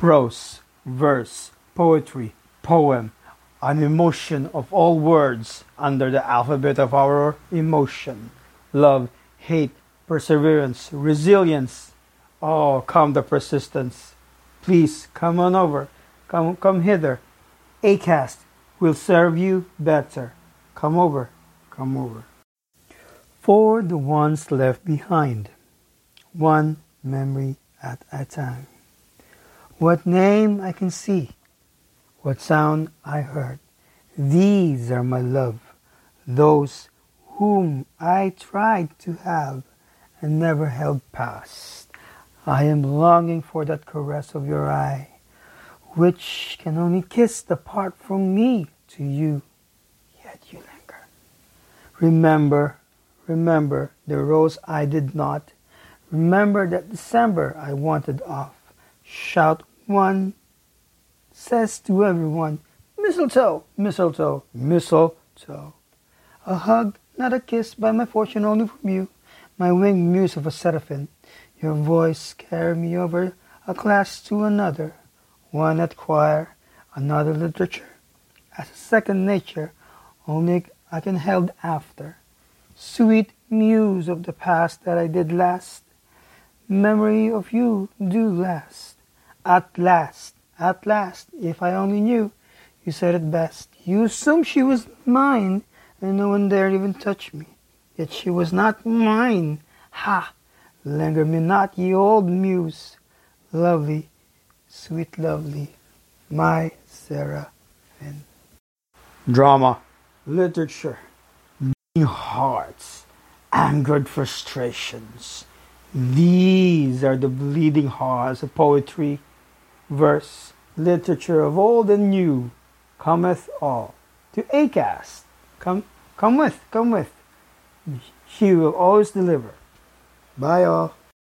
prose, verse, poetry, poem, an emotion of all words under the alphabet of our emotion. Love, hate, perseverance, resilience. Oh, come the persistence. Please come on over. Come, come hither. Acast will serve you better. Come over, come over. For the ones left behind, one memory at a time. What name I can see, what sound I heard. These are my love, those whom I tried to have and never held past. I am longing for that caress of your eye, which can only kiss the part from me to you, yet you linger. Remember, remember the rose I did not. Remember that December I wanted off. Shout one says to everyone, Mistletoe, mistletoe, mistletoe. A hug, not a kiss, by my fortune only from you, my winged muse of a seraphim. Your voice carried me over a class to another, one at choir, another literature. As a second nature, only I can held after. Sweet muse of the past that I did last, memory of you do last. At last, at last, if I only knew, you said it best. You assumed she was mine, and no one dared even touch me. Yet she was not mine. Ha! Linger me not, ye old muse. Lovely, sweet, lovely, my Seraphim. Drama, literature, beating hearts, angered frustrations. These are the bleeding hearts of poetry, verse, literature of old and new. Cometh all to Acast. Come, come with, come with. She will always deliver. Bye, all.